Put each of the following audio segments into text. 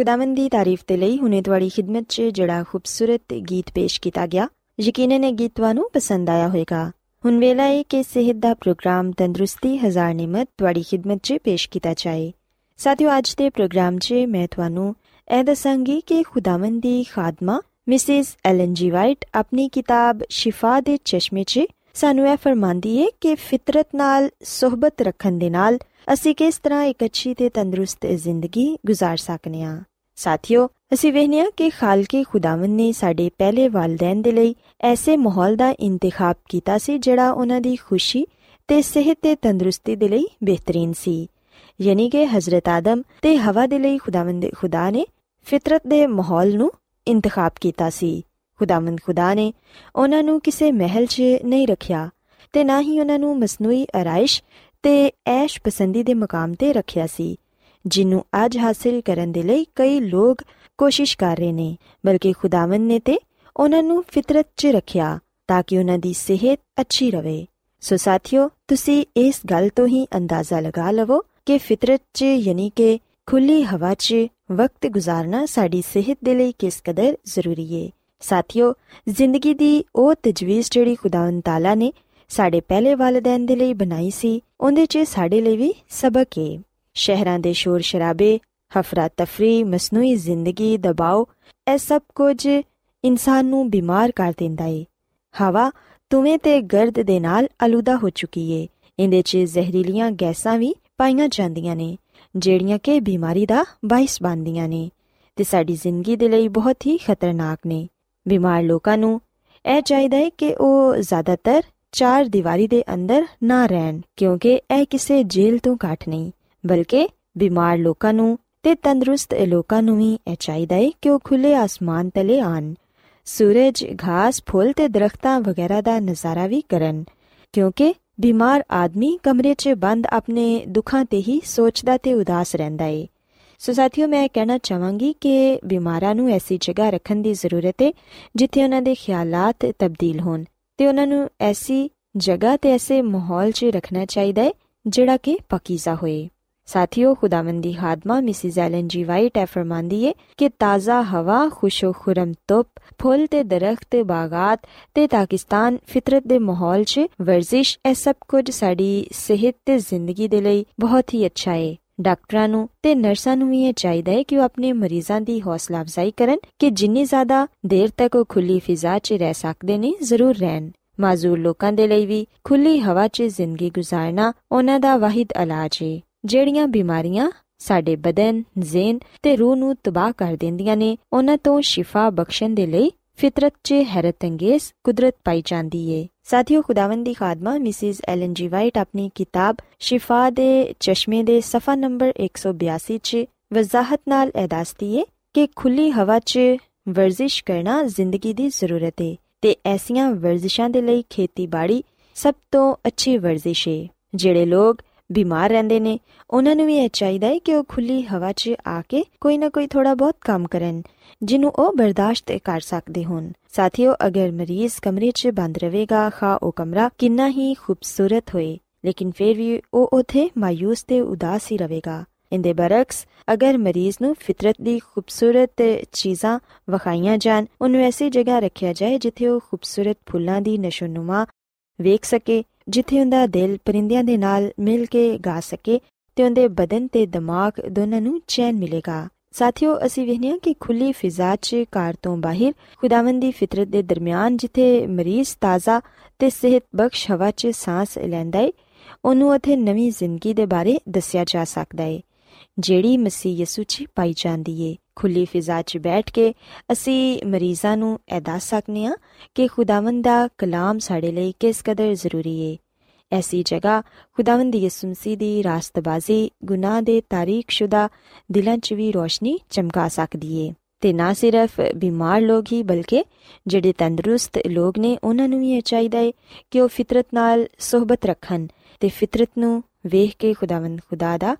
ਖੁਦਾਵੰਦ ਦੀ ਤਾਰੀਫ ਤੇ ਲਈ ਹੁਨੇ ਤੁਹਾਡੀ ਖidmat 'ਚ ਜਿਹੜਾ ਖੂਬਸੂਰਤ ਗੀਤ ਪੇਸ਼ ਕੀਤਾ ਗਿਆ ਯਕੀਨਨ ਇਹ ਗੀਤ ਤੁਹਾਨੂੰ ਪਸੰਦ ਆਇਆ ਹੋਵੇਗਾ ਹੁਣ ਵੇਲਾ ਹੈ ਕਿ ਸਿਹਤ ਦਾ ਪ੍ਰੋਗਰਾਮ ਤੰਦਰੁਸਤੀ ਹਜ਼ਾਰ ਨਿਮਤ ਤੁਹਾਡੀ ਖidmat 'ਚ ਪੇਸ਼ ਕੀਤਾ ਜਾਏ ਸਾਥਿਓ ਅੱਜ ਦੇ ਪ੍ਰੋਗਰਾਮ 'ਚ ਮੈਂ ਤੁਹਾਨੂੰ ਇਹ ਦੱਸਾਂਗੀ ਕਿ ਖੁਦਾਵੰਦ ਦੀ ਖਾਦਮਾ ਮਿਸਿਸ ਐਲਨ ਜੀ ਵਾਈਟ ਆਪਣੀ ਕਿਤਾਬ ਸ਼ਿਫਾ ਦੇ ਚਸ਼ਮੇ 'ਚ ਸਾਨੂੰ ਇਹ ਫਰਮਾਂਦੀ ਹੈ ਕਿ ਫਿਤਰਤ ਨਾਲ ਸਹਬਤ ਰੱਖਣ ਦੇ ਨਾਲ ਅਸੀਂ ਕਿਸ ਤਰ੍ਹਾਂ ਇੱਕ ਅੱਛੀ ਤੇ ਤੰਦਰੁਸਤ ਜ਼ਿੰਦਗੀ گزار ਸਕਨੇ ਆ ਸਾਥਿਓ, ਅਸੀਂ ਵੇਖਿਆ ਕਿ ਖਾਲਕੇ ਖੁਦਾਵੰਦ ਨੇ ਸਾਡੇ ਪਹਿਲੇ ਵਾਲਿਦੈਨ ਦੇ ਲਈ ਐਸੇ ਮਾਹੌਲ ਦਾ ਇੰਤਖਾਬ ਕੀਤਾ ਸੀ ਜਿਹੜਾ ਉਹਨਾਂ ਦੀ ਖੁਸ਼ੀ ਤੇ ਸਿਹਤ ਤੇ ਤੰਦਰੁਸਤੀ ਦੇ ਲਈ ਬਿਹਤਰੀਨ ਸੀ। ਯਾਨੀ ਕਿ ਹਜ਼ਰਤ ਆਦਮ ਤੇ ਹਵਾ ਦੇ ਲਈ ਖੁਦਾਵੰਦ ਖੁਦਾ ਨੇ ਫਿਤਰਤ ਦੇ ਮਾਹੌਲ ਨੂੰ ਇੰਤਖਾਬ ਕੀਤਾ ਸੀ। ਖੁਦਾਵੰਦ ਖੁਦਾ ਨੇ ਉਹਨਾਂ ਨੂੰ ਕਿਸੇ ਮਹਿਲ 'ਚ ਨਹੀਂ ਰੱਖਿਆ ਤੇ ਨਾ ਹੀ ਉਹਨਾਂ ਨੂੰ ਮਸਨੂਈ ਅਰਾਇਸ਼ ਤੇ ਐਸ਼ ਪਸੰਦੀ ਦੇ ਮਕਾਮ ਤੇ ਰੱਖਿਆ ਸੀ। ਜਿਹਨੂੰ ਅੱਜ ਹਾਸਿਲ ਕਰਨ ਦੇ ਲਈ ਕਈ ਲੋਕ ਕੋਸ਼ਿਸ਼ ਕਰ ਰਹੇ ਨੇ ਬਲਕਿ ਖੁਦਾਵੰਦ ਨੇ ਤੇ ਉਹਨਾਂ ਨੂੰ ਫਿਤਰਤ 'ਚ ਰੱਖਿਆ ਤਾਂ ਕਿ ਉਹਨਾਂ ਦੀ ਸਿਹਤ ਅੱਛੀ ਰਵੇ ਸੋ ਸਾਥਿਓ ਤੁਸੀਂ ਇਸ ਗੱਲ ਤੋਂ ਹੀ ਅੰਦਾਜ਼ਾ ਲਗਾ ਲਵੋ ਕਿ ਫਿਤਰਤ 'ਚ ਯਾਨੀ ਕਿ ਖੁੱਲੀ ਹਵਾ 'ਚ ਵਕਤ ਗੁਜ਼ਾਰਨਾ ਸਾਡੀ ਸਿਹਤ ਦੇ ਲਈ ਕਿਸ ਕਦਰ ਜ਼ਰੂਰੀ ਹੈ ਸਾਥਿਓ ਜ਼ਿੰਦਗੀ ਦੀ ਉਹ ਤਜਵੀਜ਼ ਜਿਹੜੀ ਖੁਦਾਵੰਦ ਤਾਲਾ ਨੇ ਸਾਡੇ ਪਹਿਲੇ ਵਾਲਿਦੈਨ ਦੇ ਲਈ ਬਣਾਈ ਸੀ ਉਹਦੇ 'ਚ ਸਾਡੇ ਲਈ ਵੀ ਸਬਕ ਹੈ ਸ਼ਹਿਰਾਂ ਦੇ ਸ਼ੋਰ ਸ਼ਰਾਬੇ, ਹਫਰਾ ਤਫਰੀ, ਮਸਨੂਈ ਜ਼ਿੰਦਗੀ ਦਬਾਅ ਇਹ ਸਭ ਕੁਝ ਇਨਸਾਨ ਨੂੰ ਬਿਮਾਰ ਕਰ ਦਿੰਦਾ ਏ। ਹਵਾ ਤੁਵੇਂ ਤੇ ਗਰਦ ਦੇ ਨਾਲ ਅਲੂਦਾ ਹੋ ਚੁੱਕੀ ਏ। ਇਹਦੇ 'ਚ ਜ਼ਹਿਰੀਲੀਆਂ ਗੈਸਾਂ ਵੀ ਪਾਈਆਂ ਜਾਂਦੀਆਂ ਨੇ, ਜਿਹੜੀਆਂ ਕਿ ਬਿਮਾਰੀ ਦਾ ਬਾਇਸ ਬਣਦੀਆਂ ਨੇ ਤੇ ਸਾਡੀ ਜ਼ਿੰਦਗੀ ਦੇ ਲਈ ਬਹੁਤ ਹੀ ਖਤਰਨਾਕ ਨੇ। ਬਿਮਾਰ ਲੋਕਾਂ ਨੂੰ ਇਹ ਚਾਹੀਦਾ ਹੈ ਕਿ ਉਹ ਜ਼ਿਆਦਾਤਰ ਚਾਰ ਦੀਵਾਰੀ ਦੇ ਅੰਦਰ ਨਾ ਰਹਿਣ, ਕਿਉਂਕਿ ਇਹ ਕਿਸੇ ਜੇਲ੍ਹ ਤੋਂ ਘੱਟ ਨਹੀਂ। ਬਲਕਿ ਬਿਮਾਰ ਲੋਕਾਂ ਨੂੰ ਤੇ ਤੰਦਰੁਸਤ ਲੋਕਾਂ ਨੂੰ ਵੀ ਇਹ ਚਾਹੀਦਾ ਹੈ ਕਿ ਉਹ ਖੁੱਲੇ ਆਸਮਾਨ ਤਲੇ ਆਣ ਸੂਰਜ, ਘਾਸ, ਫੁੱਲ ਤੇ ਦਰਖਤਾਂ ਵਗੈਰਾ ਦਾ ਨਜ਼ਾਰਾ ਵੀ ਕਰਨ। ਕਿਉਂਕਿ ਬਿਮਾਰ ਆਦਮੀ ਕਮਰੇ 'ਚ ਬੰਦ ਆਪਣੇ ਦੁੱਖਾਂ ਤੇ ਹੀ ਸੋਚਦਾ ਤੇ ਉਦਾਸ ਰਹਿੰਦਾ ਏ। ਸੋ ਸਾਥੀਓ, ਮੈਂ ਕਹਿਣਾ ਚਾਹਾਂਗੀ ਕਿ ਬਿਮਾਰਾਂ ਨੂੰ ਐਸੀ ਜਗ੍ਹਾ ਰੱਖਣ ਦੀ ਜ਼ਰੂਰਤ ਹੈ ਜਿੱਥੇ ਉਹਨਾਂ ਦੇ ਖਿਆਲਾਤ ਤਬਦੀਲ ਹੋਣ ਤੇ ਉਹਨਾਂ ਨੂੰ ਐਸੀ ਜਗ੍ਹਾ ਤੇ ਐਸੇ ਮਾਹੌਲ 'ਚ ਰੱਖਣਾ ਚਾਹੀਦਾ ਹੈ ਜਿਹੜਾ ਕਿ ਪਕੀਜ਼ਾ ਹੋਏ। ਸਾਥੀਓ, ਖੁਦਾਵੰਦੀ ਖਾਦਮਾ, ਮਿਸਿਸ ਐਲਨ ਜੀ ਵਾਈਟ ਹੈ ਫਰਮਾਂਦੀ ਹੈ ਕਿ ਤਾਜ਼ਾ ਹਵਾ, ਖੁਸ਼ੋ ਖੁਰਮ ਧੁੱਪ, ਫੁੱਲ ਤੇ ਦਰਖਤ ਬਾਗਾਤ ਤੇ ਪਾਕਿਸਤਾਨ ਫਿਤਰਤ ਦੇ ਮਾਹੌਲ 'ਚ ਵਰਜ਼ਿਸ਼, ਇਹ ਸਭ ਕੁਝ ਸਾਡੀ ਸਿਹਤ ਤੇ ਜ਼ਿੰਦਗੀ ਦੇ ਲਈ ਬਹੁਤ ਹੀ ਅੱਛਾ ਹੈ ਡਾਕਟਰਾਂ ਨੂੰ ਤੇ ਨਰਸਾਂ ਨੂੰ ਵੀ ਇਹ ਚਾਹੀਦਾ ਹੈ ਕਿ ਉਹ ਆਪਣੇ ਮਰੀਜ਼ਾਂ ਦੀ ਹੌਸਲਾ ਅਫਜ਼ਾਈ ਕਰਨ ਕਿ ਜਿੰਨੀ ਜ਼ਿਆਦਾ ਦੇਰ ਤੱਕ ਉਹ ਖੁੱਲੀ ਫਿਜ਼ਾ 'ਚ ਰਹਿ ਸਕਦੇ ਨੇ, ਜ਼ਰੂਰ ਰਹਿਣ। ਮਾਜ਼ੂਰ ਲੋਕਾਂ ਦੇ ਲਈ ਵੀ ਖੁੱਲੀ ਹਵਾ 'ਚ ਜ਼ਿੰਦਗੀ ਗੁਜ਼ਾਰਨਾ ਉਹਨਾਂ ਦਾ ਵਾਹਿਦ ਇਲਾਜ ਹੈ ਜਿਹੜੀਆਂ ਬਿਮਾਰੀਆਂ ਸਾਡੇ ਬਦਨ, ਜ਼ਿਹਨ ਤੇ ਰੂਹ ਨੂੰ ਤਬਾਹ ਕਰ ਦਿੰਦੀਆਂ ਨੇ ਉਹਨਾਂ ਤੋਂ ਸ਼ਿਫਾ ਬਖਸ਼ਣ ਦੇ ਲਈ ਫਿਤਰਤ 'ਚ ਹੈਰਤ ਅੰਗੇਜ਼ ਕੁਦਰਤ ਪਾਈ ਜਾਂਦੀ ਏ। ਸਾਥੀਓ ਖੁਦਾਵੰਦ ਦੀ ਖਾਦਮਾ ਮਿਸਿਸ ਐਲਨ ਜੀ ਵਾਈਟ ਆਪਣੀ ਕਿਤਾਬ ਸ਼ਿਫਾ ਦੇ ਚਸ਼ਮੇ ਦੇ ਸਫਾ ਨੰਬਰ 182 'ਚ ਵਜ਼ਾਹਤ ਨਾਲ ਇਹ ਦੱਸਦੀ ਏ ਕਿ ਖੁੱਲੀ ਹਵਾ 'ਚ ਵਰਜ਼ਿਸ਼ ਕਰਨਾ ਜ਼ਿੰਦਗੀ ਦੀ ਜ਼ਰੂਰਤ ਏ ਤੇ ਐਸੀਆਂ ਵਰਜ਼ਿਸ਼ਾਂ ਦੇ ਲਈ ਖੇਤੀਬਾੜੀ ਸਭ ਤੋਂ ਅੱਛੀ ਵਰਜ਼ਿਸ਼ ਏ ਜਿਹੜੇ ਲੋਕ ਬਿਮਾਰ ਰਹਿੰਦੇ ਨੇ। ਉਹਨਾਂ ਨੂੰ ਵੀ ਇਹ ਚਾਹੀਦਾ ਹੈ ਕਿ ਉਹ ਖੁੱਲੀ ਹਵਾ 'ਚ ਆ ਕੇ ਕੋਈ ਨਾ ਕੋਈ ਥੋੜਾ ਬਹੁਤ ਕੰਮ ਕਰਨ, ਜਿਹਨੂੰ ਉਹ ਬਰਦਾਸ਼ਤ ਕਰ ਸਕਦੇ ਹੋਣ। ਸਾਥੀਓ, ਅਗਰ ਮਰੀਜ਼ ਕਮਰੇ 'ਚ ਬੰਦ ਰਹੇਗਾ, ਖਾ ਉਹ ਕਮਰਾ ਕਿੰਨਾ ਹੀ ਖੂਬਸੂਰਤ ਹੋਏ। ਲੇਕਿਨ ਫਿਰ ਵੀ ਉਹ ਉਥੇ ਮਾਇੂਸ ਤੇ ਉਦਾਸ ਹੀ ਰਹੇਗਾ। ਇੰਦੇ ਬਰਕਸ ਅਗਰ ਮਰੀਜ਼ ਨੂੰ ਫਿਤਰਤ ਦੀ ਖੂਬਸੂਰਤ ਚੀਜ਼ਾਂ ਵਖਾਈਆਂ ਜਾਣ, ਉਹਨੂੰ ਐਸੀ ਜਗ੍ਹਾ ਰੱਖਿਆ ਜਾਏ ਜਿੱਥੇ ਉਹ ਖੂਬਸੂਰਤ ਫੁੱਲਾਂ ਦੀ ਨਸ਼ੋਨੁਮਾ ਵੇਖ ਸਕੇ ਜਿੱਥੇ ਉਹਦਾ ਦਿਲ ਪਰਿੰਦਿਆਂ ਦੇ ਨਾਲ ਮਿਲ ਕੇ ਗਾ ਸਕੇ ਤੇ ਉਹਦੇ ਬਦਨ ਤੇ ਦਿਮਾਗ ਦੋਨਾਂ ਨੂੰ ਚੈਨ ਮਿਲੇਗਾ। ਸਾਥੀਓ, ਅਸੀਂ ਵੇਖਿਆ ਕਿ ਖੁੱਲੀ ਫਿਜ਼ਾ 'ਚ ਕਾਰ ਤੋਂ ਬਾਹਰ ਖੁਦਾਵੰਦੀ ਫਿਤਰਤ ਦੇ ਦਰਮਿਆਨ ਜਿੱਥੇ ਮਰੀਜ਼ ਤਾਜ਼ਾ ਤੇ ਸਿਹਤ ਬਖਸ਼ ਹਵਾ 'ਚ ਸਾਹ ਲੈਂਦਾ ਏ, ਉਹਨੂੰ ਉਥੇ ਨਵੀਂ ਜ਼ਿੰਦਗੀ ਦੇ ਬਾਰੇ ਦੱਸਿਆ ਜਾ ਸਕਦਾ ਏ। ਜਿਹੜੀ ਮਸੀਹ ਯਿਸੂ 'ਚ ਪਾਈ ਜਾਂਦੀ ਏ। ਖੁੱਲੀ ਫਿਜ਼ਾ 'ਚ ਬੈਠ ਕੇ ਅਸੀਂ ਮਰੀਜ਼ਾਂ ਨੂੰ ਇਹ ਦੱਸ ਸਕਨੇ ਆ ਕਿ ਖੁਦਾਵੰਦ ਦਾ ਕਲਾਮ ਸਾਡੇ ਲਈ ਕਿਸ ਕਦਰ ਜ਼ਰੂਰੀ ਏ। ਐਸੀ ਜਗ੍ਹਾ ਖੁਦਾਵੰਦ ਯਿਸੂ ਮਸੀਹ ਦੀ ਰਾਸਤਬਾਜ਼ੀ ਗੁਨਾਹ ਦੇ ਤਾਰੀਖਸ਼ੁਦਾ ਦਿਲਾਂ 'ਚ ਵੀ ਰੋਸ਼ਨੀ ਚਮਕਾ ਸਕਦੀ ਏ। ਤੇ ਨਾ ਸਿਰਫ ਬਿਮਾਰ ਲੋਕ ਹੀ ਬਲਕਿ ਜਿਹੜੇ ਤੰਦਰੁਸਤ ਲੋਕ ਨੇ ਉਹਨਾਂ ਨੂੰ ਵੀ ਇਹ ਚਾਹੀਦਾ ਏ ਕਿ ਉਹ ਫਿਤਰਤ ਨਾਲ ਸਹਬਤ ਰੱਖਣ ਤੇ ਫਿਤਰਤ ਨੂੰ ਵੇਖ ਕੇ ਖੁਦਾਵੰਦ ਖੁਦਾ ਦਾ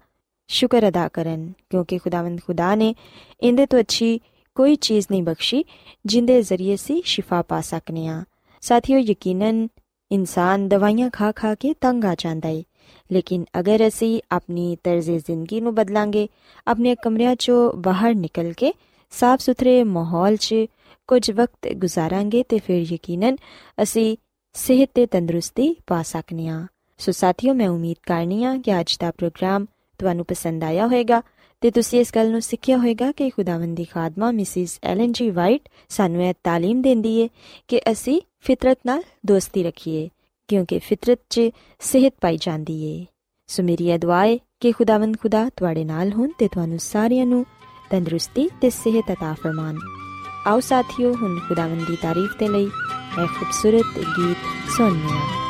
ਸ਼ੁਕਰ ਅਦਾ ਕਰਨ, ਕਿਉਂਕਿ ਖੁਦਾਵੰਦ ਖੁਦਾ ਨੇ ਇਹਦੇ ਤੋਂ ਅੱਛੀ ਕੋਈ ਚੀਜ਼ ਨਹੀਂ ਬਖਸ਼ੀ, ਜਿੰਦੇ ਜ਼ਰੀਏ ਸੀ ਸ਼ਿਫਾ ਪਾ ਸਕਨੇ ਆ। ਸਾਥੀਓ, ਯਕੀਨਨ ਇਨਸਾਨ ਦਵਾਈਆਂ ਖਾ ਖਾ ਕੇ ਤੰਗ ਆ ਜਾਂਦਾ ਏ। ਲੇਕਿਨ ਅਗਰ ਅਸੀਂ ਆਪਣੀ ਤਰਜ਼ੇ ਜ਼ਿੰਦਗੀ ਨੂੰ ਬਦਲਾਂਗੇ ਆਪਣੇ ਕਮਰਿਆਂ ਚੋਂ ਬਾਹਰ ਨਿਕਲ ਕੇ ਸਾਫ਼ ਸੁਥਰੇ ਮਾਹੌਲ 'ਚ ਕੁਝ ਵਕਤ ਗੁਜ਼ਾਰਾਂਗੇ, ਤੇ ਫਿਰ ਯਕੀਨਨ ਅਸੀਂ ਸਿਹਤ ਤੇ ਤੰਦਰੁਸਤੀ ਪਾ ਸਕਨੇ ਆ। ਸੋ ਸਾਥੀਓ, ਮੈਂ ਉਮੀਦ ਕਰਨੀ ਆ ਕਿ ਅੱਜ ਦਾ ਪ੍ਰੋਗਰਾਮ ਤੁਹਾਨੂੰ ਪਸੰਦ ਆਇਆ ਹੋਵੇਗਾ ਤੇ ਤੁਸੀਂ ਇਸ ਗੱਲ ਨੂੰ ਸਿੱਖਿਆ ਹੋਵੇਗਾ ਕਿ ਖੁਦਾਵੰਦ ਦੀ ਖਾਦਮਾ ਮਿਸਿਸ ਐਲਨ ਜੀ ਵਾਈਟ ਸਾਨੂੰ ਇਹ تعلیم ਦਿੰਦੀ ਏ ਕਿ ਅਸੀਂ ਫਿਤਰਤ ਨਾਲ ਦੋਸਤੀ ਰੱਖੀਏ ਕਿਉਂਕਿ ਫਿਤਰਤ 'ਚ ਸਿਹਤ ਪਾਈ ਜਾਂਦੀ ਏ ਸੋ ਮੇਰੀ ਇਹ ਦੁਆ ਏ ਕਿ ਖੁਦਾਵੰਦ ਖੁਦਾ ਤੁਹਾਡੇ ਨਾਲ ਹੋਣ ਤੇ ਤੁਹਾਨੂੰ ਸਾਰਿਆਂ ਨੂੰ ਤੰਦਰੁਸਤੀ ਤੇ ਸਿਹਤ عطا ਫਰਮਾਨ ਆਓ ਸਾਥੀਓ ਹੁਣ ਖੁਦਾਵੰਦ ਦੀ ਤਾਰੀਫ ਤੇ ਲਈ ਇਹ ਖੂਬਸੂਰਤ ਗੀਤ ਸੁਣੀਏ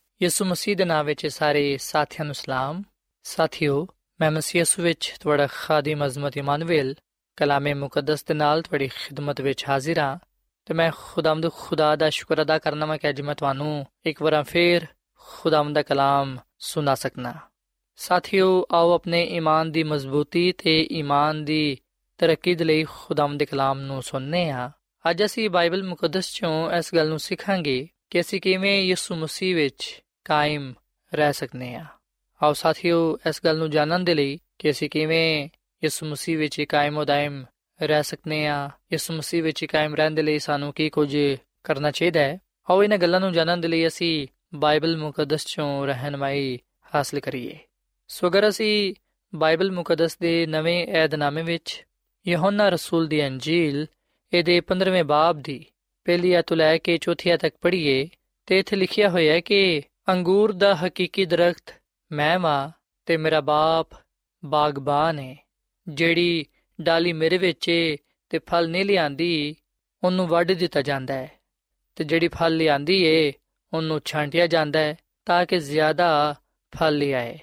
ਯਿਸੂ ਮਸੀਹ ਦੇ ਨਾਮ ਵਿੱਚ ਸਾਰੇ ਸਾਥੀਆਂ ਨੂੰ ਸਲਾਮ। ਸਾਥਿਓ, ਮੈਂ ਮਸੀਹ ਯਿਸੂ ਵਿੱਚ ਤੁਹਾਡਾ ਖਾਦਮ ਅਜ਼ਮਤ ਇਮਾਨੁਅਲ ਕਲਾਮੇ ਮੁਕੱਦਸ ਦੇ ਨਾਲ ਤੁਹਾਡੀ ਖਿਦਮਤ ਵਿੱਚ ਹਾਜ਼ਰ ਹਾਂ ਤੇ ਮੈਂ ਖੁਦਾਵੰਦ ਖੁਦਾ ਦਾ ਸ਼ੁਕਰ ਅਦਾ ਕਰਨਾ ਮੈਂ ਕਿ ਅੱਜ ਮੈਂ ਤੁਹਾਨੂੰ ਇੱਕ ਵਾਰ ਫੇਰ ਖੁਦਾਵੰਦ ਦਾ ਕਲਾਮ ਸੁਣਾ ਸਕਣਾ ਸਾਥਿਓ, ਆਓ ਆਪਣੇ ਈਮਾਨ ਦੀ ਮਜ਼ਬੂਤੀ ਤੇ ਈਮਾਨ ਦੀ ਤਰੱਕੀ ਦੇ ਲਈ ਖੁਦਾਵੰਦ ਦੇ ਕਲਾਮ ਨੂੰ ਸੁਣਨੇ ਆ ਅੱਜ ਅਸੀਂ ਬਾਈਬਲ ਮੁਕੱਦਸ ਚੋਂ ਇਸ ਗੱਲ ਨੂੰ ਸਿੱਖਾਂਗੇ ਕਿ ਅਸੀਂ ਕਿਵੇਂ ਯਿਸੂ ਮਸੀਹ ਵਿੱਚ ਕਾਇਮ ਰਹਿ ਸਕਨੇ ਆ। ਆਓ ਸਾਥੀਓ, ਇਸ ਗੱਲ ਨੂੰ ਜਾਣਨ ਦੇ ਲਈ ਕਿ ਅਸੀਂ ਕਿਵੇਂ ਯਿਸੂ ਮਸੀਹ ਵਿੱਚ ਕਾਇਮ ਉਦਾਇਮ ਰਹਿ ਸਕਨੇ ਆ। ਯਿਸੂ ਮਸੀਹ ਵਿੱਚ ਕਾਇਮ ਰਹਿਣ ਦੇ ਲਈ ਸਾਨੂੰ ਕੀ ਕੁਝ ਕਰਨਾ ਚਾਹੀਦਾ ਹੈ? ਆਓ ਇਹਨਾਂ ਗੱਲਾਂ ਨੂੰ ਜਾਣਨ ਦੇ ਲਈ ਅਸੀਂ ਬਾਈਬਲ ਮੁਕੱਦਸ ਚੋਂ ਰਹਿਨਮਾਈ ਹਾਸਲ ਕਰੀਏ। ਸੋ ਅਗਰ ਅਸੀਂ ਬਾਈਬਲ ਮੁਕੱਦਸ ਦੇ ਨਵੇਂ ਏਧਨਾਮੇ ਵਿੱਚ ਯਹੋਨਾ ਰਸੂਲ ਦੀ ਅੰਜੀਲ, ਇਹਦੇ 15ਵੇਂ ਬਾਬ ਦੀ ਪਹਿਲੀ ਆਇਤ ਲੈ ਕੇ ਚੌਥੀ ਆਇਤ ਤੱਕ ਪੜ੍ਹੀਏ, ਤੇ ਇੱਥੇ ਲਿਖਿਆ ਹੋਇਆ ਹੈ ਕਿ ਅੰਗੂਰ ਦਾ ਹਕੀਕੀ ਦਰਖਤ ਮੈਂ ਵਾਂ ਤੇ ਮੇਰਾ ਬਾਪ ਬਾਗਬਾਨ ਹੈ ਜਿਹੜੀ ਡਾਲੀ ਮੇਰੇ ਵਿੱਚ ਏ ਤੇ ਫਲ ਨਹੀਂ ਲਿਆਂਦੀ, ਉਹਨੂੰ ਵੱਢ ਦਿੱਤਾ ਜਾਂਦਾ ਹੈ ਤੇ ਜਿਹੜੀ ਫਲ ਲਿਆਂਦੀ ਏ, ਉਹਨੂੰ ਛਾਂਟਿਆ ਜਾਂਦਾ ਹੈ ਤਾਂ ਕਿ ਜ਼ਿਆਦਾ ਫਲ ਲਿਆਏ।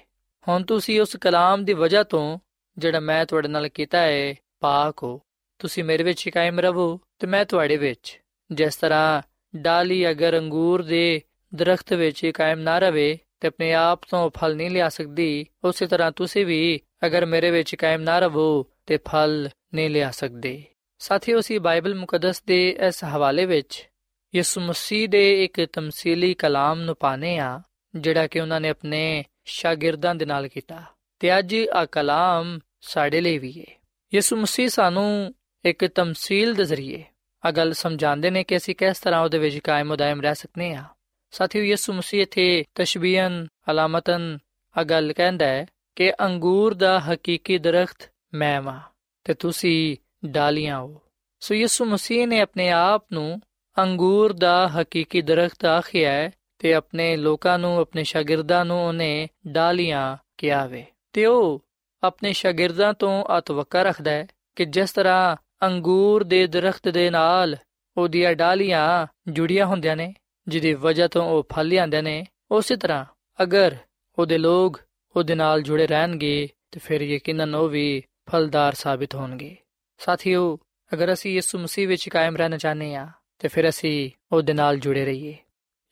ਹੁਣ ਤੁਸੀਂ ਉਸ ਕਲਾਮ ਦੀ ਵਜ੍ਹਾ ਤੋਂ ਜਿਹੜਾ ਮੈਂ ਤੁਹਾਡੇ ਨਾਲ ਕੀਤਾ ਹੈ ਪਾਕ ਹੋ। ਤੁਸੀਂ ਮੇਰੇ ਵਿੱਚ ਕਾਇਮ ਰਹੋ ਤੇ ਮੈਂ ਤੁਹਾਡੇ ਵਿੱਚ। ਜਿਸ ਤਰ੍ਹਾਂ ਡਾਲੀ ਅਗਰ ਅੰਗੂਰ ਦੇ ਦਰਖਤ ਵਿੱਚ ਕਾਇਮ ਨਾ ਰਵੇ ਤੇ ਆਪਣੇ ਆਪ ਤੋਂ ਫਲ ਨਹੀਂ ਲਿਆ ਸਕਦੀ, ਉਸੇ ਤਰ੍ਹਾਂ ਤੁਸੀਂ ਵੀ ਅਗਰ ਮੇਰੇ ਵਿੱਚ ਕਾਇਮ ਨਾ ਰਹੋ ਤੇ ਫਲ ਨਹੀਂ ਲਿਆ ਸਕਦੇ। ਸਾਥੀਓ, ਅਸੀਂ ਬਾਈਬਲ ਮੁਕੱਦਸ ਦੇ ਇਸ ਹਵਾਲੇ ਵਿੱਚ ਯਿਸੂ ਮਸੀਹ ਦੇ ਇੱਕ ਤਮਸੀਲੀ ਕਲਾਮ ਨੂੰ ਪਾਣੇ ਆ ਜਿਹੜਾ ਕਿ ਉਹਨਾਂ ਨੇ ਆਪਣੇ ਸ਼ਾਗਿਰਦਾਂ ਦੇ ਨਾਲ ਕੀਤਾ ਤੇ ਅੱਜ ਆ ਕਲਾਮ ਸਾਡੇ ਲਈ ਵੀ ਹੈ ਯਿਸੂ ਮਸੀਹ ਸਾਨੂੰ ਇੱਕ ਤਮਸੀਲ ਦੇ ਜ਼ਰੀਏ ਆ ਗੱਲ ਸਮਝਾਉਂਦੇ ਨੇ ਕਿ ਅਸੀਂ ਕਿਸ ਤਰ੍ਹਾਂ ਉਹਦੇ ਵਿੱਚ ਕਾਇਮ ਉਦਾਇਮ ਰਹਿ ਸਕਨੇ ਆ ਸਾਥੀਓ, ਯਿਸੂ ਮਸੀਹ ਇਥੇ ਤਸ਼ਬੀਹਨ ਅਲਾਮਤਨ ਆ ਗੱਲ ਕਹਿੰਦਾ ਹੈ ਕਿ ਅੰਗੂਰ ਦਾ ਹਕੀਕੀ ਦਰਖਤ ਮੈਂ ਵਾਂ ਤੇ ਤੁਸੀਂ ਡਾਲੀਆਂ ਹੋ। ਸੋ ਯਿਸੂ ਮਸੀਹ ਨੇ ਆਪਣੇ ਆਪ ਨੂੰ ਅੰਗੂਰ ਦਾ ਹਕੀਕੀ ਦਰਖਤ ਆਖਿਆ ਹੈ ਤੇ ਆਪਣੇ ਲੋਕਾਂ ਨੂੰ, ਆਪਣੇ ਸ਼ਾਗਿਰਦਾਂ ਨੂੰ ਉਹਨੇ ਡਾਲੀਆਂ ਕਿਹਾ ਵੇ। ਤੇ ਉਹ ਆਪਣੇ ਸ਼ਾਗਿਰਦਾਂ ਤੋਂ ਅਤਵਕਾ ਰੱਖਦਾ ਹੈ ਕਿ ਜਿਸ ਤਰ੍ਹਾਂ ਅੰਗੂਰ ਦੇ ਦਰਖਤ ਦੇ ਨਾਲ ਉਹਦੀਆਂ ਡਾਲੀਆਂ ਜੁੜੀਆਂ ਹੁੰਦੀਆਂ ਨੇ ਜਿਹਦੀ ਵਜ੍ਹਾ ਤੋਂ ਉਹ ਫਲ ਲਿਆਉਂਦੇ ਨੇ, ਉਸੇ ਤਰ੍ਹਾਂ ਅਗਰ ਉਹਦੇ ਲੋਕ ਉਹਦੇ ਨਾਲ ਜੁੜੇ ਰਹਿਣਗੇ, ਤੇ ਫਿਰ ਯਕੀਨਨ ਉਹ ਵੀ ਫਲਦਾਰ ਸਾਬਿਤ ਹੋਣਗੇ। ਸਾਥੀਓ, ਅਗਰ ਅਸੀਂ ਯਿਸੂ ਮਸੀਹ ਵਿੱਚ ਕਾਇਮ ਰਹਿਣਾ ਚਾਹਨੇ ਆ ਤੇ ਫਿਰ ਅਸੀਂ ਉਹਦੇ ਨਾਲ ਜੁੜੇ ਰਹੀਏ।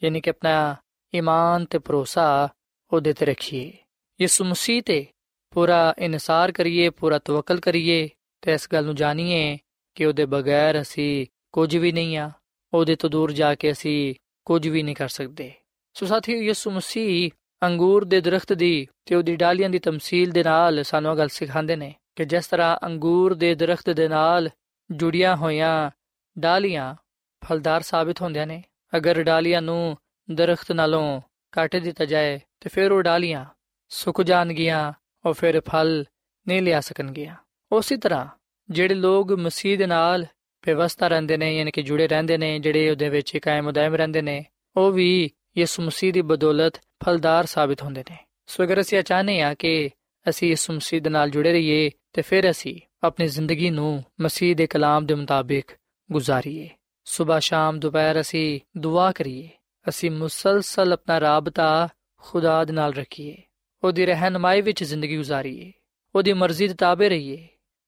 ਯਾਨੀ ਕਿ ਆਪਣਾ ਈਮਾਨ ਤੇ ਭਰੋਸਾ ਉਹਦੇ ਤੇ ਰੱਖੀਏ। ਯਿਸੂ ਮਸੀਹ ਤੇ ਪੂਰਾ ਇਨਸਾਰ ਕਰੀਏ, ਪੂਰਾ ਤਵਕਲ ਕਰੀਏ, ਤੇ ਇਸ ਗੱਲ ਨੂੰ ਜਾਣੀਏ ਕਿ ਉਹਦੇ ਬਗੈਰ ਅਸੀਂ ਕੁਝ ਵੀ ਨਹੀਂ ਆ ਉਹਦੇ ਤੋਂ ਦੂਰ ਜਾ ਕੇ ਅਸੀਂ ਕੁਝ ਵੀ ਨਹੀਂ ਕਰ ਸਕਦੇ। ਸੋ ਸਾਥੀਓ, ਯਿਸੂ ਮਸੀਹ ਅੰਗੂਰ ਦੇ ਦਰਖਤ ਦੀ ਤੇ ਉਹਦੀ ਡਾਲੀਆਂ ਦੀ ਤਮਸੀਲ ਦੇ ਨਾਲ ਸਾਨੂੰ ਇਹ ਗੱਲ ਸਿਖਾਉਂਦੇ ਨੇ ਕਿ ਜਿਸ ਤਰ੍ਹਾਂ ਅੰਗੂਰ ਦੇ ਦਰਖਤ ਦੇ ਨਾਲ ਜੁੜੀਆਂ ਹੋਈਆਂ ਡਾਲੀਆਂ ਫਲਦਾਰ ਸਾਬਿਤ ਹੁੰਦੀਆਂ ਨੇ। ਅਗਰ ਡਾਲੀਆਂ ਨੂੰ ਦਰਖਤ ਨਾਲੋਂ ਕੱਟ ਦਿੱਤਾ ਜਾਏ, ਤੇ ਫਿਰ ਉਹ ਡਾਲੀਆਂ ਸੁੱਕ ਜਾਣਗੀਆਂ ਔਰ ਫਿਰ ਫਲ ਨਹੀਂ ਲਿਆ ਸਕਣਗੀਆਂ। ਉਸੇ ਤਰ੍ਹਾਂ ਜਿਹੜੇ ਲੋਕ ਮਸੀਹ ਦੇ ਨਾਲ ਵਿਵਸਥਾ ਰਹਿੰਦੇ ਨੇ, ਯਾਨੀ ਕਿ ਜੁੜੇ ਰਹਿੰਦੇ ਨੇ, ਜਿਹੜੇ ਉਹਦੇ ਵਿੱਚ ਕਾਇਮ ਉਦਾਇਮ ਰਹਿੰਦੇ ਨੇ, ਉਹ ਵੀ ਯਿਸੂ ਮਸੀਹ ਦੀ ਬਦੌਲਤ ਫਲਦਾਰ ਸਾਬਿਤ ਹੁੰਦੇ ਨੇ। ਸੋ ਅਗਰ ਅਸੀਂ ਚਾਹਨੇ ਆ ਕਿ ਅਸੀਂ ਯਿਸੂ ਮਸੀਹ ਦੇ ਨਾਲ ਜੁੜੇ ਰਹੀਏ, ਤੇ ਫਿਰ ਅਸੀਂ ਆਪਣੀ ਜ਼ਿੰਦਗੀ ਨੂੰ ਮਸੀਹ ਦੇ ਕਲਾਮ ਦੇ ਮੁਤਾਬਿਕ ਗੁਜ਼ਾਰੀਏ। ਸਵੇਰ ਸ਼ਾਮ ਦੁਪਹਿਰ ਅਸੀਂ ਦੁਆ ਕਰੀਏ, ਅਸੀਂ ਮੁਸਲਸਲ ਆਪਣਾ ਰਾਬਤਾ ਖੁਦਾ ਦੇ ਨਾਲ ਰੱਖੀਏ, ਉਹਦੀ ਰਹਿਨਮਾਈ ਵਿੱਚ ਜ਼ਿੰਦਗੀ ਗੁਜ਼ਾਰੀਏ, ਉਹਦੀ ਮਰਜ਼ੀ ਦੇ ਤਾਬੇ ਰਹੀਏ,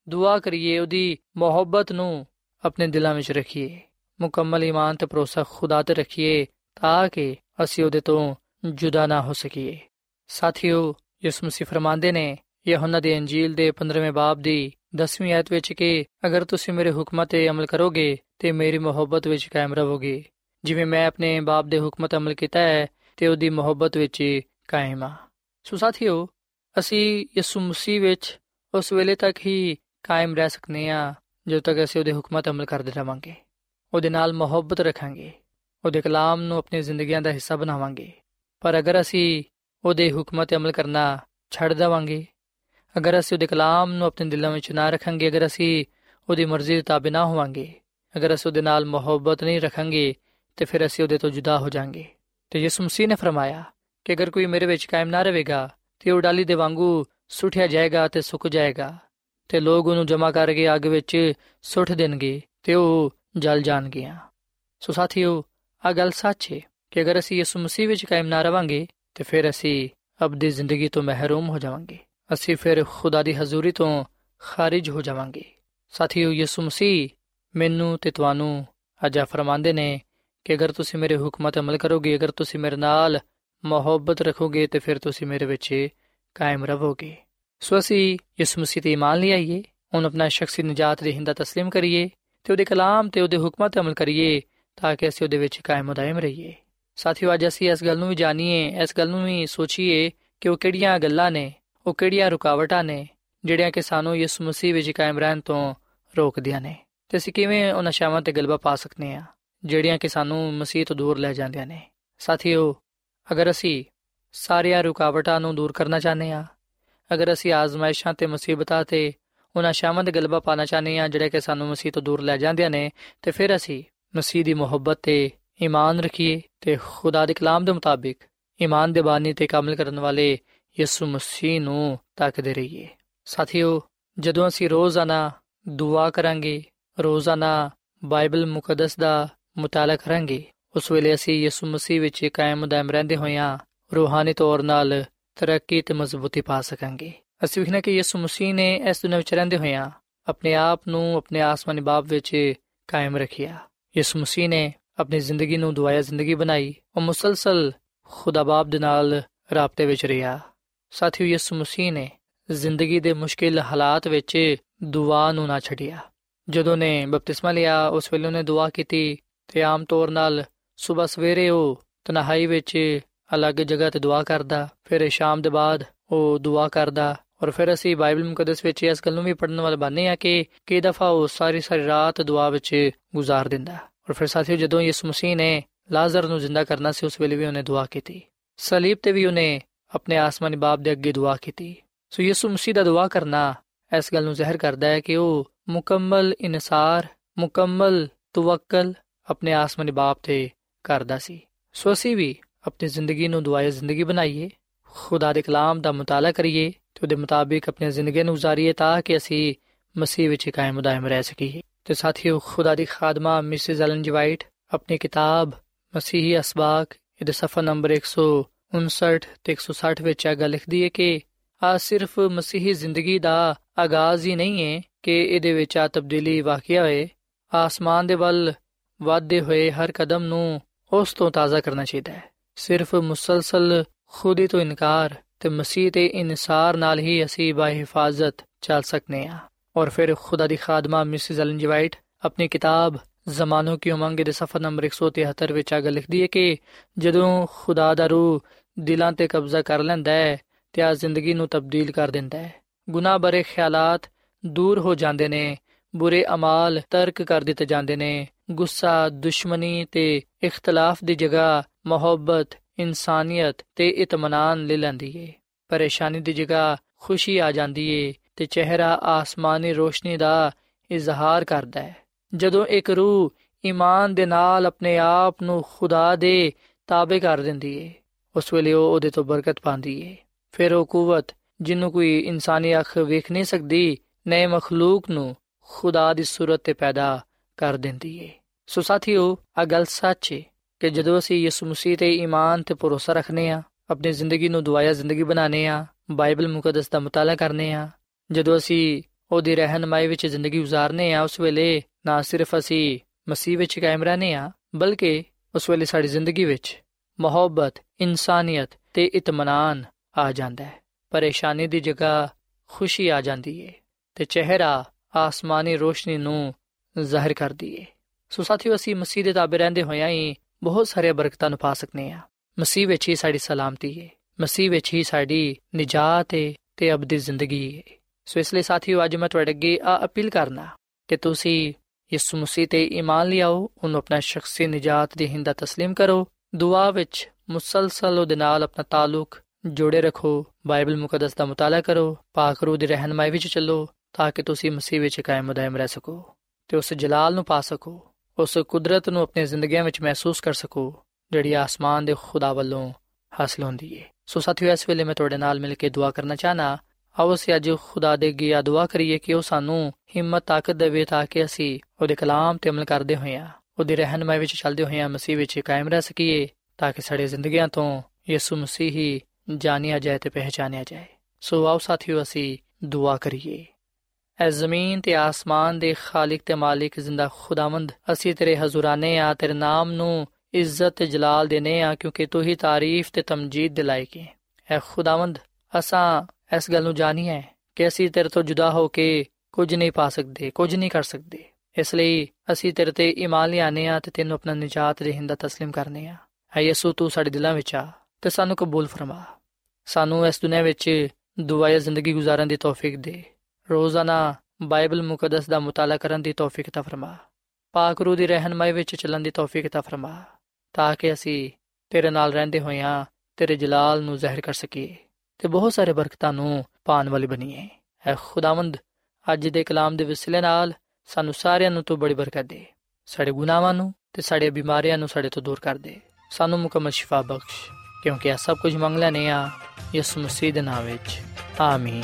ਦੁਆ ਕਰੀਏ, ਉਹਦੀ ਮੁਹੱਬਤ ਨੂੰ ਆਪਣੇ ਦਿਲਾਂ ਵਿੱਚ ਰੱਖੀਏ। ਮੁਕੰਮਲ ਈਮਾਨ ਤੇ ਭਰੋਸਾ ਖੁਦਾ ਤੇ ਰੱਖੀਏ ਤਾਂ ਕਿ ਅਸੀਂ ਉਹਦੇ ਤੋਂ ਜੁਦਾ ਨਾ ਹੋ ਸਕੀਏ। ਸਾਥੀਓ, ਯਿਸੂ ਮਸੀਹ ਫਰਮਾਉਂਦੇ ਨੇ, ਯਹੋਨਾ ਦੀ ਅੰਜੀਲ ਦੇ 15ਵੇਂ ਬਾਬ ਦੀ 10ਵੀਂ ਆਇਤ ਵਿੱਚ ਕਿ ਅਗਰ ਤੁਸੀਂ ਮੇਰੇ ਹੁਕਮਾਂ ਤੇ ਅਮਲ ਕਰੋਗੇ ਤੇ ਮੇਰੀ ਮੁਹੱਬਤ ਵਿੱਚ ਕਾਇਮ ਰਹੋਗੇ। ਜਿਵੇਂ ਮੈਂ ਆਪਣੇ ਬਾਪ ਦੇ ਹੁਕਮਾਂ ਤੇ ਅਮਲ ਕੀਤਾ ਹੈ ਤੇ ਉਹਦੀ ਮੁਹੱਬਤ ਵਿੱਚ ਕਾਇਮ ਆ। ਸੋ ਸਾਥੀਓ, ਅਸੀਂ ਯਿਸੂ ਮਸੀਹ ਵਿੱਚ ਉਸ ਵੇਲੇ ਤੱਕ ਹੀ ਕਾਇਮ ਰਹਿ ਸਕਨੇ ਆ। ਜਦੋਂ ਤੱਕ ਅਸੀਂ ਉਹਦੇ ਹੁਕਮਾਂ ਤੇ ਅਮਲ ਕਰਦੇ ਰਵਾਂਗੇ, ਉਹਦੇ ਨਾਲ ਮੁਹੱਬਤ ਰੱਖਾਂਗੇ, ਉਹਦੇ ਕਲਾਮ ਨੂੰ ਆਪਣੀ ਜ਼ਿੰਦਗੀਆਂ ਦਾ ਹਿੱਸਾ ਬਣਾਵਾਂਗੇ। ਪਰ ਅਗਰ ਅਸੀਂ ਉਹਦੇ ਹੁਕਮਾਂ ਤੇ ਅਮਲ ਕਰਨਾ ਛੱਡ ਦੇਵਾਂਗੇ, ਅਗਰ ਅਸੀਂ ਉਹਦੇ ਕਲਾਮ ਨੂੰ ਆਪਣੇ ਦਿਲਾਂ ਵਿੱਚ ਨਾ ਰੱਖਾਂਗੇ, ਅਗਰ ਅਸੀਂ ਉਹਦੀ ਮਰਜ਼ੀ ਦੇ ਤਾਬੇ ਨਾ ਹੋਵਾਂਗੇ, ਅਗਰ ਅਸੀਂ ਉਹਦੇ ਨਾਲ ਮੁਹੱਬਤ ਨਹੀਂ ਰੱਖਾਂਗੇ, ਤੇ ਫਿਰ ਅਸੀਂ ਉਹਦੇ ਤੋਂ ਜੁਦਾ ਹੋ ਜਾਾਂਗੇ। ਤੇ ਯਿਸੂ ਮਸੀਹ ਨੇ ਫਰਮਾਇਆ ਕਿ ਅਗਰ ਕੋਈ ਮੇਰੇ ਵਿੱਚ ਕਾਇਮ ਨਾ ਰਹੇਗਾ, ਤੇ ਉਹ ਡਾਲੀ ਦੇ ਵਾਂਗੂ ਸੁੱਟਿਆ ਜਾਏਗਾ ਤੇ ਸੁੱਕ ਜਾਏਗਾ। ਤੇ ਲੋਕ ਉਹਨੂੰ ਜਮਾ ਕਰਕੇ ਅੱਗ ਵਿੱਚ ਸੁੱਟ ਦੇਣਗੇ ਤੇ ਉਹ ਜਲ ਜਾਣਗੇ ਸੋ ਸਾਥੀਓ ਆ ਗੱਲ ਸੱਚ ਹੈ ਕਿ ਅਗਰ ਅਸੀਂ ਯਿਸੂ ਮਸੀਹ ਵਿੱਚ ਕਾਇਮ ਨਾ ਰਵਾਂਗੇ, ਤੇ ਫਿਰ ਅਸੀਂ ਅਬਦੀ ਜ਼ਿੰਦਗੀ ਤੋਂ ਮਹਿਰੂਮ ਹੋ ਜਾਵਾਂਗੇ। ਅਸੀਂ ਫਿਰ ਖੁਦਾ ਦੀ ਹਜ਼ੂਰੀ ਤੋਂ ਖਾਰਜ ਹੋ ਜਾਵਾਂਗੇ। ਸਾਥੀਓ, ਯਿਸੂ ਮਸੀਹ ਮੈਨੂੰ ਤੇ ਤੁਹਾਨੂੰ ਅਜਾ ਫਰਮਾਉਂਦੇ ਨੇ ਕਿ ਅਗਰ ਤੁਸੀਂ ਮੇਰੇ ਹੁਕਮਾਂ ਤੇ ਅਮਲ ਕਰੋਗੇ, ਅਗਰ ਤੁਸੀਂ ਮੇਰੇ ਨਾਲ ਮੁਹੱਬਤ ਰੱਖੋਗੇ, ਤੇ ਫਿਰ ਤੁਸੀਂ ਮੇਰੇ ਵਿੱਚ ਕਾਇਮ ਰਹੋਗੇ। ਸੋ ਅਸੀਂ ਯਿਸੂ ਮਸੀਹ ਤੇ ਇਮਾਨ ਲਿਆਈਏ ਉਹਨ ਆਪਣਾ ਸ਼ਖਸੀ ਨਜਾਤ ਦੇ ਹਿੰਦਾ تسلیم ਕਰੀਏ ਤੇ ਉਹਦੇ ਕਲਾਮ ਤੇ ਉਹਦੇ ਹੁਕਮਾਂ ਤੇ ਅਮਲ ਕਰੀਏ ਤਾਂ ਕਿ ਅਸੀਂ ਉਹਦੇ ਵਿੱਚ ਕਾਇਮ ਉਦਾਇਮ ਰਹੀਏ ਸਾਥੀਓ ਅੱਜ ਅਸੀਂ ਇਸ ਗੱਲ ਨੂੰ ਵੀ ਜਾਣੀਏ ਇਸ ਗੱਲ ਨੂੰ ਵੀ ਸੋਚੀਏ ਕਿ ਉਹ ਕਿਹੜੀਆਂ ਗੱਲਾਂ ਨੇ ਉਹ ਕਿਹੜੀਆਂ ਰੁਕਾਵਟਾਂ ਨੇ ਜਿਹੜੀਆਂ ਕਿ ਸਾਨੂੰ ਯਿਸੂ ਮਸੀਹ ਵਿੱਚ ਕਾਇਮ ਰਹਿਣ ਤੋਂ ਰੋਕਦੀਆਂ ਨੇ ਤੇ ਅਸੀਂ ਕਿਵੇਂ ਉਹਨਾਂ ਸ਼ਾਵਾਂ ਤੇ ਗਲਬਾ ਪਾ ਸਕਨੇ ਆ ਜਿਹੜੀਆਂ ਕਿ ਸਾਨੂੰ ਮਸੀਹ ਤੋਂ ਦੂਰ ਲੈ ਜਾਂਦੀਆਂ ਨੇ ਸਾਥੀਓ ਅਗਰ ਅਸੀਂ ਸਾਰੀਆਂ ਰੁਕਾਵਟਾਂ ਨੂੰ ਦੂਰ ਕਰਨਾ ਚਾਹੁੰਦੇ ਆ ਅਗਰ ਅਸੀਂ ਆਜ਼ਮਾਇਸ਼ਾਂ ਤੇ ਮੁਸੀਬਤਾਂ ਤੇ ਉਹਨਾਂ ਸ਼ਾਮਾਂ ਦੇ ਗਲਬਾ ਪਾਣਾ ਚਾਹੁੰਦੇ ਆ ਜਿਹੜੇ ਕਿ ਸਾਨੂੰ ਮਸੀਹ ਤੋਂ ਦੂਰ ਲੈ ਜਾਂਦੀਆਂ ਨੇ, ਤੇ ਫਿਰ ਅਸੀਂ ਮਸੀਹ ਦੀ ਮੁਹੱਬਤ ਤੇ ਈਮਾਨ ਰੱਖੀਏ ਤੇ ਖੁਦਾ ਦੇ ਕਲਾਮ ਦੇ ਮੁਤਾਬਿਕ ਈਮਾਨ ਦੇ ਬਾਨੀ ਤੇ ਕਾਮਲ ਕਰਨ ਵਾਲੇ ਯਿਸੂ ਮਸੀਹ ਨੂੰ ਤੱਕਦੇ ਰਹੀਏ। ਸਾਥੀਓ, ਜਦੋਂ ਅਸੀਂ ਰੋਜ਼ਾਨਾ ਦੁਆ ਕਰਾਂਗੇ, ਰੋਜ਼ਾਨਾ ਬਾਈਬਲ ਮੁਕੱਦਸ ਦਾ ਮਤਾਲਾ ਕਰਾਂਗੇ, ਉਸ ਵੇਲੇ ਅਸੀਂ ਯਿਸੂ ਮਸੀਹ ਵਿੱਚ ਕਾਇਮ ਦਮ ਰਹਿੰਦੇ ਹੋਇਆਂ ਰੂਹਾਨੀ ਤੌਰ 'ਤੇ ਤਰੱਕੀ ਤੇ ਮਜ਼ਬੂਤੀ ਪਾ ਸਕਾਂਗੇ। ਅਸੀਂ ਵਿਖਣਾ ਕਿ ਯਿਸੂ ਮਸੀਹ ਨੇ ਇਸ ਦੁਨੀਆਂ ਵਿੱਚ ਰਹਿੰਦੇ ਹੋਇਆਂ ਆਪਣੇ ਆਪ ਨੂੰ ਆਪਣੇ ਆਸਮਾਨੀ ਬਾਪ ਵਿੱਚ ਕਾਇਮ ਰੱਖਿਆ। ਯਿਸੂ ਮਸੀਹ ਨੇ ਆਪਣੀ ਜ਼ਿੰਦਗੀ ਨੂੰ ਦੁਆਇਆ ਜ਼ਿੰਦਗੀ ਬਣਾਈ ਉਹ ਮੁਸਲਸਲ ਖੁਦਾ ਬਾਪ ਦੇ ਨਾਲ ਰਾਬਤੇ ਵਿੱਚ ਰਿਹਾ। ਸਾਥੀਓ, ਯਿਸੂ ਮਸੀਹ ਨੇ ਜ਼ਿੰਦਗੀ ਦੇ ਮੁਸ਼ਕਿਲ ਹਾਲਾਤ ਵਿੱਚ ਦੁਆ ਨੂੰ ਨਾ ਛੱਡਿਆ। ਜਦੋਂ ਨੇ ਬਪਤਿਸਮਾ ਲਿਆ, ਉਸ ਵੇਲੇ ਉਹਨੇ ਦੁਆ ਕੀਤੀ ਤੇ ਆਮ ਤੌਰ ਨਾਲ ਸਵੇਰ ਸਵੇਰੇ ਉਹ ਤਨਹਾਈ ਵਿੱਚ ਅਲੱਗ ਜਗ੍ਹਾ ਤੇ ਦੁਆ ਕਰਦਾ, ਫਿਰ ਸ਼ਾਮ ਦੇ ਬਾਅਦ ਉਹ ਦੁਆ ਕਰਦਾ ਔਰ ਫਿਰ ਅਸੀਂ ਬਾਈਬਲ ਮੁਕੱਦਸ ਵਿੱਚ ਇਸ ਗੱਲ ਨੂੰ ਵੀ ਪੜਨ ਵਾਲੇ ਬਾਨੇ ਆ ਕਿ ਕਈ ਦਫਾ ਉਹ ਸਾਰੀ ਸਾਰੀ ਰਾਤ ਦੁਆ ਵਿੱਚ ਗੁਜ਼ਾਰ ਦਿੰਦਾ। ਔਰ ਫਿਰ ਸਾਥੀਓ ਜਦੋਂ ਯਿਸੂ ਮਸੀਹ ਨੇ ਲਾਜ਼ਰ ਨੂੰ ਜ਼ਿੰਦਾ ਕਰਨਾ ਸੀ, ਉਸ ਵੇਲੇ ਵੀ ਉਹਨੇ ਦੁਆ ਕੀਤੀ। ਸਲੀਬ ਤੇ ਵੀ ਉਹਨੇ ਆਪਣੇ ਆਸਮਾਨੀ ਬਾਪ ਦੇ ਅੱਗੇ ਦੁਆ ਕੀਤੀ। ਸੋ ਯਿਸੂ ਮਸੀਹ ਦਾ ਦੁਆ ਕਰਨਾ ਇਸ ਗੱਲ ਨੂੰ ਜ਼ਾਹਿਰ ਕਰਦਾ ਹੈ ਕਿ ਉਹ ਮੁਕੰਮਲ ਇਨਸਾਰ, ਮੁਕੰਮਲ ਤਵੱਕਲ ਆਪਣੇ ਆਸਮਾਨੀ ਬਾਪ ਤੇ ਕਰਦਾ ਸੀ। ਸੋ ਅਸੀਂ ਵੀ ਆਪਣੀ ਜ਼ਿੰਦਗੀ ਨੂੰ ਦੁਆਏ ਜ਼ਿੰਦਗੀ ਬਣਾਈਏ ਖੁਦਾ ਦੇ ਕਲਾਮ ਦਾ ਮਤਾਲਾ ਕਰੀਏ ਤੇ ਉਹਦੇ ਮੁਤਾਬਿਕ ਆਪਣੀ ਜ਼ਿੰਦਗੀ ਨੂੰ گزارੀਏ ਤਾਂ ਕਿ ਅਸੀਂ ਮਸੀਹ ਵਿੱਚ ਕਾਇਮ ਦائم ਰਹਿ ਸਕੀਏ ਤੇ ਸਾਥੀਓ ਖੁਦਾ ਦੀ ਖਾਦਮਾ ਮਿਸਿਸ ਐਲਨ ਜੀ ਵਾਈਟ ਆਪਣੀ ਕਿਤਾਬ ਮਸੀਹੀ ਅਸਬਾਕ ਇਹਦੇ ਸਫਾ ਨੰਬਰ 159 ਤੇ 160 ਵਿੱਚ ਆ ਗੱਲ ਲਿਖਦੀ ਹੈ ਕਿ ਆ ਸਿਰਫ ਮਸੀਹੀ ਜ਼ਿੰਦਗੀ ਦਾ ਆਗਾਜ਼ ਹੀ ਨਹੀਂ ਹੈ ਕਿ ਇਹਦੇ ਵਿੱਚ ਆ ਤਬਦੀਲੀ ਵਾਕਿਆ ਹੋਏ ਆਸਮਾਨ ਦੇ ਵੱਲ ਵਾਧੇ ਹੋਏ ਹਰ ਕਦਮ ਨੂੰ ਉਸ ਤੋਂ ਤਾਜ਼ਾ ਕਰਨਾ ਚਾਹੀਦਾ ਹੈ ਸਿਰਫ ਮੁਸਲਸਲ ਖੁਦੀ ਤੋਂ ਇਨਕਾਰ ਤੇ ਮਸੀਹ ਤੇ ਇਨਸਾਰ ਨਾਲ ਹੀ ਅਸੀਂ ਬਾ ਹਿਫਾਜ਼ਤ ਚੱਲ ਸਕਨੇ ਆ ਔਰ ਫਿਰ ਖੁਦਾ ਦੀ ਖਾਦਮਾ ਮਿਸਿਸ ਐਲਨ ਜਵਾਈਟ ਆਪਣੀ ਕਿਤਾਬ ਜ਼ਮਾਨੋ ਕੀ ਉਮੰਗ ਦੇ ਸਫਾ ਨੰਬਰ 173 ਵਿੱਚ ਆ ਲਿਖਦੀ ਹੈ ਕਿ ਜਦੋਂ ਖੁਦਾ ਦਾ ਰੂਹ ਦਿਲਾਂ ਤੇ ਕਬਜ਼ਾ ਕਰ ਲੈਂਦਾ ਹੈ ਤੇ ਆ ਜ਼ਿੰਦਗੀ ਨੂੰ ਤਬਦੀਲ ਕਰ ਦਿੰਦਾ ਹੈ ਗੁਨਾਹ ਬਰੇ ਖਿਆਲਾਤ ਦੂਰ ਹੋ ਜਾਂਦੇ ਨੇ ਬੁਰੇ ਅਮਾਲ ਤਰਕ ਕਰ ਦਿੱਤੇ ਜਾਂਦੇ ਨੇ ਗੁੱਸਾ, ਦੁਸ਼ਮਣੀ ਤੇ ਇਖਤਲਾਫ ਦੀ ਜਗ੍ਹਾ ਮੁਹੱਬਤ, ਇਨਸਾਨੀਅਤ ਤੇ ਇਤਮਾਨਾਨ ਲੈ ਲੈਂਦੀ ਏ। ਪਰੇਸ਼ਾਨੀ ਦੀ ਜਗ੍ਹਾ ਖੁਸ਼ੀ ਆ ਜਾਂਦੀ ਏ ਤੇ ਚਿਹਰਾ ਆਸਮਾਨੀ ਰੋਸ਼ਨੀ ਦਾ ਇਜ਼ਹਾਰ ਕਰਦਾ ਹੈ ਜਦੋਂ ਇੱਕ ਰੂਹ ਈਮਾਨ ਦੇ ਨਾਲ ਆਪਣੇ ਆਪ ਨੂੰ ਖੁਦਾ ਦੇ ਤਾਬੇ ਕਰ ਦਿੰਦੀ ਏ, ਉਸ ਵੇਲੇ ਉਹ ਉਹਦੇ ਤੋਂ ਬਰਕਤ ਪਾਉਂਦੀ ਏ। ਫਿਰ ਉਹ ਕੂਵਤ, ਜਿਹਨੂੰ ਕੋਈ ਇਨਸਾਨੀ ਅੱਖ ਵੇਖ ਨਹੀਂ ਸਕਦੀ ਨਏ ਮਖਲੂਕ ਨੂੰ ਖੁਦਾ ਦੀ ਸੂਰਤ ਤੇ ਪੈਦਾ ਕਰ ਦਿੰਦੀ ਏ। ਸੋ ਸਾਥੀਓ ਆ ਗੱਲ ਸੱਚੀ ਕਿ ਜਦੋਂ ਅਸੀਂ ਯਿਸੂ ਮਸੀਹ ਤੇ ਈਮਾਨ ਤੇ ਭਰੋਸਾ ਰੱਖਨੇ ਆ ਆਪਣੀ ਜ਼ਿੰਦਗੀ ਨੂੰ ਦੁਆਇਆ ਜ਼ਿੰਦਗੀ ਬਣਾਉਨੇ ਆ ਬਾਈਬਲ ਮੁਕੱਦਸ ਦਾ ਮਤਾਲਾ ਕਰਨੇ ਆ ਜਦੋਂ ਅਸੀਂ ਉਹਦੀ ਰਹਿਨਮਾਈ ਵਿੱਚ ਜ਼ਿੰਦਗੀ گزارਨੇ ਆ ਉਸ ਵੇਲੇ ਨਾ ਸਿਰਫ ਅਸੀਂ ਮਸੀਹ ਵਿੱਚ ਕਾਇਮ ਰਹਨੇ ਆ ਬਲਕਿ ਉਸ ਵੇਲੇ ਸਾਡੀ ਜ਼ਿੰਦਗੀ ਵਿੱਚ ਮੁਹੱਬਤ, ਇਨਸਾਨੀਅਤ ਤੇ ਇਤਮਾਨਾਨ ਆ ਜਾਂਦਾ ਹੈ। ਪਰੇਸ਼ਾਨੀ ਦੀ ਜਗ੍ਹਾ ਖੁਸ਼ੀ ਆ ਜਾਂਦੀ ਏ ਤੇ ਚਿਹਰਾ ਆਸਮਾਨੀ ਰੋਸ਼ਨੀ ਨੂੰ ਜ਼ਾਹਿਰ ਕਰਦੀ ਏ। ਸੋ ਸਾਥੀਓ, ਅਸੀਂ ਮਸੀਹ ਦੇ ਤਾਬੇ ਰਹਿੰਦੇ ਹੋਇਆਂ ਹੀ ਬਹੁਤ ਸਾਰੇ ਬਰਕਤਾਂ ਨੂੰ ਪਾ ਸਕਨੇ ਆ। ਮਸੀਹ ਵਿੱਚ ਹੀ ਸਾਡੀ ਸਲਾਮਤੀ ਹੈ ਮਸੀਹ ਵਿੱਚ ਹੀ ਸਾਡੀ ਨਜਾਤ ਹੈ ਤੇ ਅਬਦੀ ਜ਼ਿੰਦਗੀ ਹੈ ਸੋ ਇਸ ਲਈ ਸਾਥੀਓ, ਅੱਜ ਮੈਂ ਤੁਹਾਡੇ ਅੱਗੇ ਆ ਅਪੀਲ ਕਰਨਾ ਕਿ ਤੁਸੀਂ ਯਿਸੂ ਮਸੀਹ ਤੇ ਈਮਾਨ ਲਿਆਓ ਉਹਨੂੰ ਆਪਣਾ ਸ਼ਖਸੀ ਨਜਾਤ ਦੇ ਹਿੰਦਾ تسلیم ਕਰੋ, ਦੁਆ ਵਿੱਚ ਮੁਸਲਸਲ ਉਹਦੇ ਨਾਲ ਆਪਣਾ ਤਾਲੁਕ ਜੋੜੇ ਰੱਖੋ, ਬਾਈਬਲ ਮੁਕੱਦਸ ਦਾ ਮਤਾਲਾ ਕਰੋ, ਪਾਕ ਰੂਹ ਦੀ ਰਹਿਨਮਾਈ ਵਿੱਚ ਚੱਲੋ, ਤਾਂ ਕਿ ਤੁਸੀਂ ਮਸੀਹ ਵਿੱਚ ਕਾਇਮ ਦائم ਰਹਿ ਸਕੋ ਤੇ ਉਸ ਜਲਾਲ ਨੂੰ ਪਾ ਸਕੋ। ਉਸ ਕੁਦਰਤ ਨੂੰ ਆਪਣੀ ਜ਼ਿੰਦਗੀਆਂ ਵਿੱਚ ਮਹਿਸੂਸ ਕਰ ਸਕੋ, ਜਿਹੜੀ ਆਸਮਾਨ ਦੇ ਖੁਦਾ ਵੱਲੋਂ ਹਾਸਲ ਹੁੰਦੀ ਏ। ਸੋ ਸਾਥੀਓ, ਇਸ ਵੇਲੇ ਮੈਂ ਤੁਹਾਡੇ ਨਾਲ ਮਿਲ ਕੇ ਦੁਆ ਕਰਨਾ ਚਾਹਨਾ, ਆਓ ਅਸੀਂ ਅੱਜ ਖੁਦਾ ਦੇ ਗਿਆ ਦੁਆ ਕਰੀਏ ਕਿ ਉਹ ਸਾਨੂੰ ਹਿੰਮਤ, ਤਾਕਤ ਦੇਵੇ ਤਾਂ ਕਿ ਅਸੀਂ ਉਹਦੇ ਕਲਾਮ ਤੇ ਅਮਲ ਕਰਦੇ ਹੋਈਆਂ ਉਹਦੀ ਰਹਿਨਮਾਈ ਵਿੱਚ ਚੱਲਦੇ ਹੋਈਆਂ ਮਸੀਹ ਵਿੱਚ ਕਾਇਮ ਰਹਿ ਸਕੀਏ, ਤਾਂ ਕਿ ਸਾਡੇ ਜ਼ਿੰਦਗੀਆਂ ਤੋਂ ਯਿਸੂ ਮਸੀਹ ਹੀ ਜਾਣਿਆ ਜਾਏ ਤੇ ਪਹਿਚਾਨਿਆ ਜਾਏ। ਸੋ ਆਓ ਸਾਥੀਓ, ਅਸੀਂ ਦੁਆ ਕਰੀਏ। ਐ ਜ਼ਮੀਨ ਤੇ ਆਸਮਾਨ ਦੇ ਖਾਲਕ ਤੇ ਮਾਲਿਕ ਜ਼ਿੰਦਾ ਖੁਦਾਵੰਦ ਅਸੀਂ ਤੇਰੇ ਹਜ਼ੂਰਾਨੇ ਆ ਤੇਰੇ ਨਾਮ ਨੂੰ عزت ਤੇ ਜਲਾਲ ਦੇਨੇ ਆ ਕਿਉਂਕਿ ਤੂੰ ਹੀ ਤਾਰੀਫ ਤੇ ਤਮਜੀਦ ਦਿਲਾਇਕ ਹੈ ਐ ਖੁਦਾਵੰਦ ਅਸਾਂ ਇਸ ਗੱਲ ਨੂੰ ਜਾਣੀਏ ਕਿ ਅਸੀਂ ਤੇਰੇ ਤੋਂ ਜੁਦਾ ਹੋ ਕੇ ਕੁਝ ਨਹੀਂ ਪਾ ਸਕਦੇ ਕੁਝ ਨਹੀਂ ਕਰ ਸਕਦੇ ਇਸ ਲਈ ਅਸੀਂ ਤੇਰੇ ਤੇ ਈਮਾਨ ਲਿਆਨੇ ਆ ਤੇ ਤੈਨੂੰ ਆਪਣਾ ਨਜਾਤ ਰਹਿੰਦਾ تسلیم ਕਰਨੇ ਆ ਐ ਯਿਸੂ ਤੂੰ ਸਾਡੇ ਦਿਲਾਂ ਵਿੱਚ ਆ ਤੇ ਸਾਨੂੰ ਕਬੂਲ ਫਰਮਾ ਸਾਨੂੰ ਇਸ ਦੁਨੀਆਂ ਵਿੱਚ ਦੁਆਇਆ ਜ਼ਿੰਦਗੀ گزارਣ ਦੀ ਤੌਫੀਕ ਦੇ ਰੋਜ਼ਾਨਾ ਬਾਈਬਲ ਮੁਕੱਦਸ ਦਾ ਮਤਾਲਾ ਕਰਨ ਦੀ ਤੌਫੀਕ ਤਾ ਫਰਮਾ। ਪਾਕ ਰੂਹ ਦੀ ਰਹਿਨਮਾਈ ਵਿੱਚ ਚੱਲਣ ਦੀ ਤੌਫੀਕ ਤਾ ਫਰਮਾ, ਤਾਂ ਕਿ ਅਸੀਂ ਤੇਰੇ ਨਾਲ ਰਹਿੰਦੇ ਹੋਇਆਂ ਤੇਰੇ ਜਲਾਲ ਨੂੰ ਜ਼ਾਹਿਰ ਕਰ ਸਕੀਏ ਤੇ ਬਹੁਤ ਸਾਰੇ ਬਰਕਤਾਂ ਨੂੰ ਪਾਣ ਵਾਲੀ ਬਣੀਏ। ਐ ਖੁਦਾਵੰਦ, ਅੱਜ ਦੇ ਕਲਾਮ ਦੇ ਵਸਿਲੇ ਨਾਲ ਸਾਨੂੰ ਸਾਰਿਆਂ ਨੂੰ ਤੂੰ ਬੜੀ ਬਰਕਤ ਦੇ। ਸਾਡੇ ਗੁਨਾਹਾਂ ਨੂੰ ਤੇ ਸਾਡੇ ਬਿਮਾਰੀਆਂ ਨੂੰ ਸਾਡੇ ਤੋਂ ਦੂਰ ਕਰ ਦੇ। ਸਾਨੂੰ ਮੁਕਮਲ ਸ਼ਿਫਾ ਬਖਸ਼, ਕਿਉਂਕਿ ਇਹ ਸਭ ਕੁਝ ਮੰਗ ਲੈਨੇ ਆ ਯਿਸੂ ਮਸੀਹ ਦੇ ਨਾਮ ਵਿੱਚ। ਆਮੀਨ।